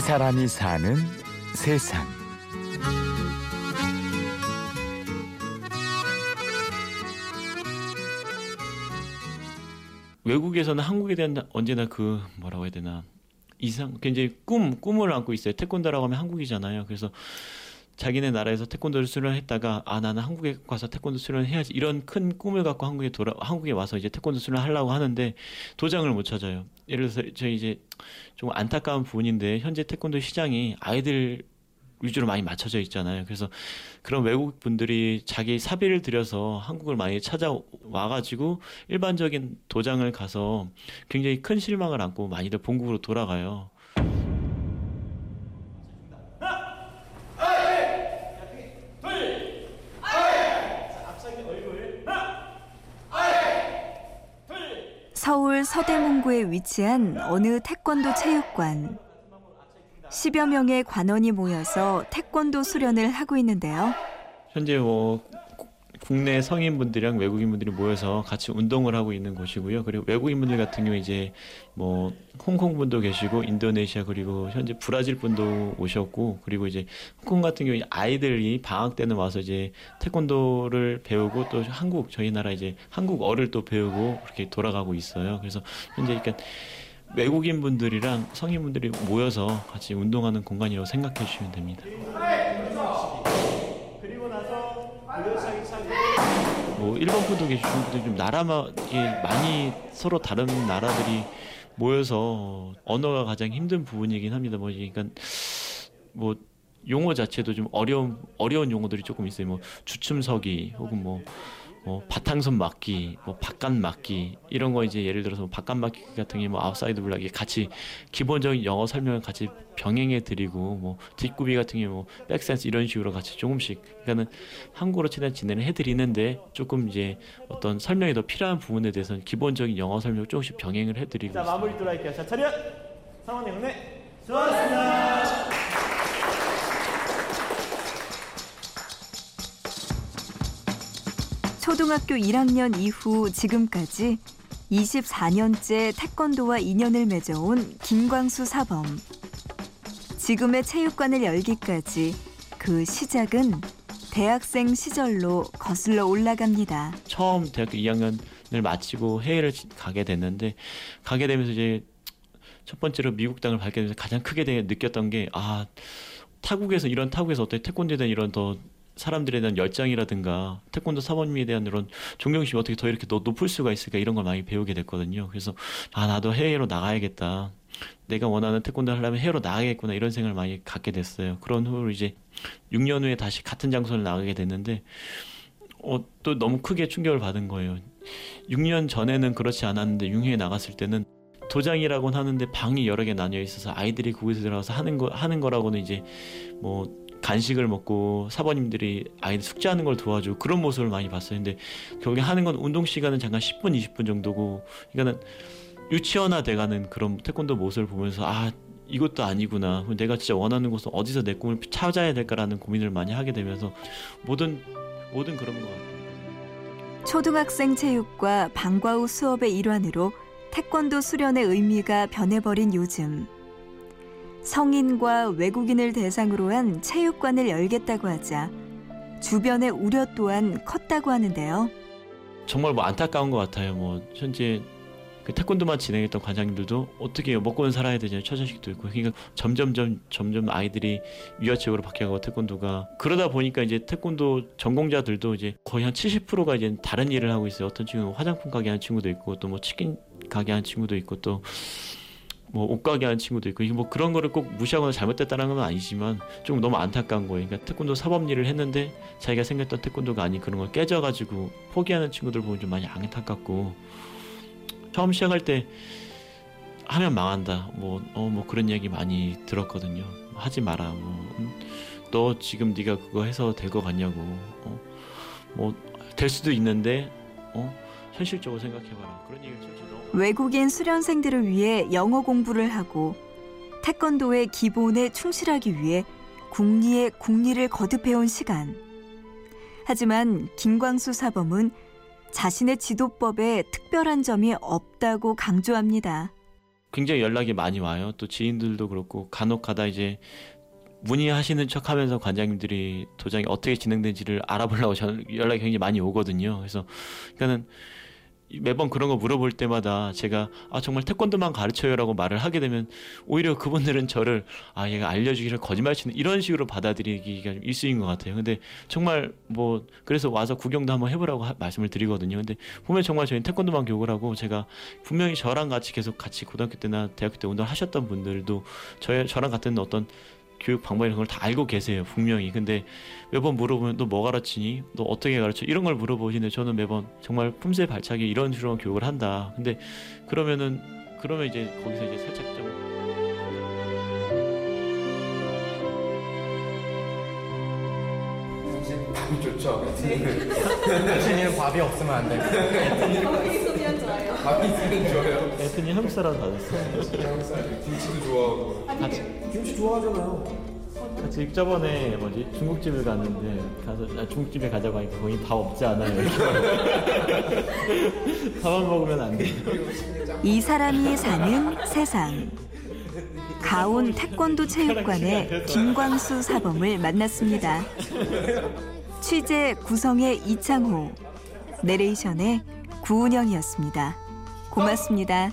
이 사람이 사는 세상. 외국에서는 한국에 대한 언제나 그 뭐라고 해야 되나 이상 굉장히 꿈 꿈을 안고 있어요. 태권도라고 하면 한국이잖아요. 그래서 자기네 나라에서 태권도를 수련했다가 아 나는 한국에 가서 태권도 수련을 해야지 이런 큰 꿈을 갖고 한국에 돌아 한국에 와서 이제 태권도 수련을 하려고 하는데 도장을 못 찾아요. 예를 들어서 저희 이제 좀 안타까운 부분인데 현재 태권도 시장이 아이들 위주로 많이 맞춰져 있잖아요. 그래서 그런 외국 분들이 자기 사비를 들여서 한국을 많이 찾아와 가지고 일반적인 도장을 가서 굉장히 큰 실망을 안고 많이들 본국으로 돌아가요. 서대문구에 위치한 어느 태권도 체육관. 10여 명의 관원이 모여서 태권도 수련을 하고 있는데요. 현재 뭐 국내 성인분들이랑 외국인분들이 모여서 같이 운동을 하고 있는 곳이고요. 그리고 외국인분들 같은 경우 이제 뭐 홍콩 분도 계시고 인도네시아 그리고 현재 브라질 분도 오셨고 그리고 이제 홍콩 같은 경우 아이들이 방학 때는 와서 이제 태권도를 배우고 또 한국 저희 나라 이제 한국어를 또 배우고 그렇게 돌아가고 있어요. 그래서 현재 그러니까 외국인 분들이랑 성인 분들이 모여서 같이 운동하는 공간이라고 생각해 주시면 됩니다. 뭐 일본 분도 계시고 중국도 좀 나라만 많이 서로 다른 나라들이 모여서 언어가 가장 힘든 부분이긴 합니다. 뭐 그러니까 뭐 용어 자체도 좀 어려운 어려운 용어들이 조금 있어요. 뭐 주춤서기 혹은 뭐 뭐 바탕손 막기, 뭐 바깥 막기 이런 거 이제 예를 들어서 뭐 바깥 막기 같은 게 뭐 outside block이 같이 기본적인 영어 설명을 같이 병행해 드리고 뭐 뒷굽이 같은 게 뭐 back stance 이런 식으로 같이 조금씩 그러니까는 한국어로 최대한 진행을 해 드리는데 조금 이제 어떤 설명이 더 필요한 부분에 대해서는 기본적인 영어 설명 을 조금씩 병행을 해 드리고 자 마무리 들어갈게요. 자 차렷. 상황 내문에 좋았습니다. 초등학교 1학년 이후 지금까지 24년째 태권도와 인연을 맺어온 김광수 사범. 지금의 체육관을 열기까지 그 시작은 대학생 시절로 거슬러 올라갑니다. 처음 대학교 2학년을 마치고 해외를 가게 됐는데 가게 되면서 이제 첫 번째로 미국 땅을 밟게 되면서 가장 크게 느꼈던 게 아 타국에서 이런 타국에서 어떻게 태권도에 대한 이런 더 사람들에 대한 열정이라든가 태권도 사범님에 대한 이런 존경심이 어떻게 더 이렇게 더 높을 수가 있을까 이런 걸 많이 배우게 됐거든요. 그래서 아 나도 해외로 나가야겠다. 내가 원하는 태권도 하려면 해외로 나가야겠구나 이런 생각을 많이 갖게 됐어요. 그런 후로 이제 6년 후에 다시 같은 장소를 나가게 됐는데 어, 또 너무 크게 충격을 받은 거예요. 6년 전에는 그렇지 않았는데 6년에 나갔을 때는 도장이라고는 하는데 방이 여러 개 나뉘어 있어서 아이들이 거기서 들어가서 하는 거 하는 거라고는 이제 뭐 간식을 먹고 사모님들이 아이들 숙제하는 걸 도와주고 그런 모습을 많이 봤어요. 근데 결국에 하는 건 운동 시간은 잠깐 10분, 20분 정도고, 그러니까는 유치원화 돼가는 그런 태권도 모습을 보면서 아 이것도 아니구나. 내가 진짜 원하는 곳은 어디서 내 꿈을 찾아야 될까라는 고민을 많이 하게 되면서 모든 모든 그런 것 같아요. 초등학생 체육과 방과 후 수업의 일환으로 태권도 수련의 의미가 변해버린 요즘. 성인과 외국인을 대상으로 한 체육관을 열겠다고 하자 주변의 우려 또한 컸다고 하는데요. 정말 뭐 안타까운 것 같아요. 뭐 현재 그 태권도만 진행했던 관장님들도 어떻게 먹고는 살아야 되냐 처자식도 있고 그러니까 점점점 점점 아이들이 유아체육으로 바뀌어가고 태권도가 그러다 보니까 이제 태권도 전공자들도 이제 거의 한 70%가 이제 다른 일을 하고 있어요. 어떤 친구는 화장품 가게 하는 친구도 있고 또 뭐 치킨 가게 하는 친구도 있고 또 뭐 옷가게 하는 친구도 있고 이게 뭐 그런 거를 꼭 무시하거나 잘못됐다는 건 아니지만 좀 너무 안타까운 거예요. 그러니까 태권도 사법 일을 했는데 자기가 생겼던 태권도가 아닌 그런 걸 깨져가지고 포기하는 친구들 보면 좀 많이 안타깝고 처음 시작할 때 하면 망한다. 뭐 어뭐 뭐 그런 얘기 많이 들었거든요. 하지 마라. 뭐너 음, 지금 네가 그거 해서 될 것 같냐고. 어? 뭐될 수도 있는데 어 현실적으로 생각해봐라. 그런 얘기를 솔직히 외국인 수련생들을 위해 영어 공부를 하고 태권도의 기본에 충실하기 위해 국리의 국리를 거듭해온 시간. 하지만 김광수 사범은 자신의 지도법에 특별한 점이 없다고 강조합니다. 굉장히 연락이 많이 와요. 또 지인들도 그렇고 간혹 가다 이제 문의하시는 척 하면서 관장님들이 도장이 어떻게 진행된지를 알아보려고 전 연락이 굉장히 많이 오거든요. 그래서 그러니까는 매번 그런 거 물어볼 때마다 제가 아 정말 태권도만 가르쳐요라고 말을 하게 되면 오히려 그분들은 저를 아 얘가 알려주기를 거짓말 치는 이런 식으로 받아들이기가 좀 일수인 것 같아요. 근데 정말 뭐 그래서 와서 구경도 한번 해보라고 하- 말씀을 드리거든요. 근데 보면 정말 저희는 태권도만 교육을 하고 제가 분명히 저랑 같이 계속 같이 고등학교 때나 대학교 때 운동을 하셨던 분들도 저 저랑 같은 어떤 교육 방법 이런 걸 다 알고 계세요 분명히. 근데 매번 물어보면 너 뭐 가르치니? 너 어떻게 가르쳐? 이런 걸 물어보시는데 저는 매번 정말 품새 발차기 이런 식으로 교육을 한다. 근데 그러면은 그러면 이제 거기서 이제 살짝 좀 밥이 좋죠. 당신이는 밥이 없으면 안 돼. 밥이 있으면 좋아요. 애프님 한국 사람 받았어요 항상 김치도 좋아하고. 같이 김치 좋아하잖아요. 같이 저번에 뭐지 중국집을 갔는데 가서 아, 중국집에 가자고 하니까 거기 밥 없지 않아요 이렇게 밥만 먹으면 안 돼요 이 사람이 사는 세상. 가온 태권도 체육관의 김광수 사범을 만났습니다. 취재 구성의 이창호, 내레이션의 구운영이었습니다. 고맙습니다.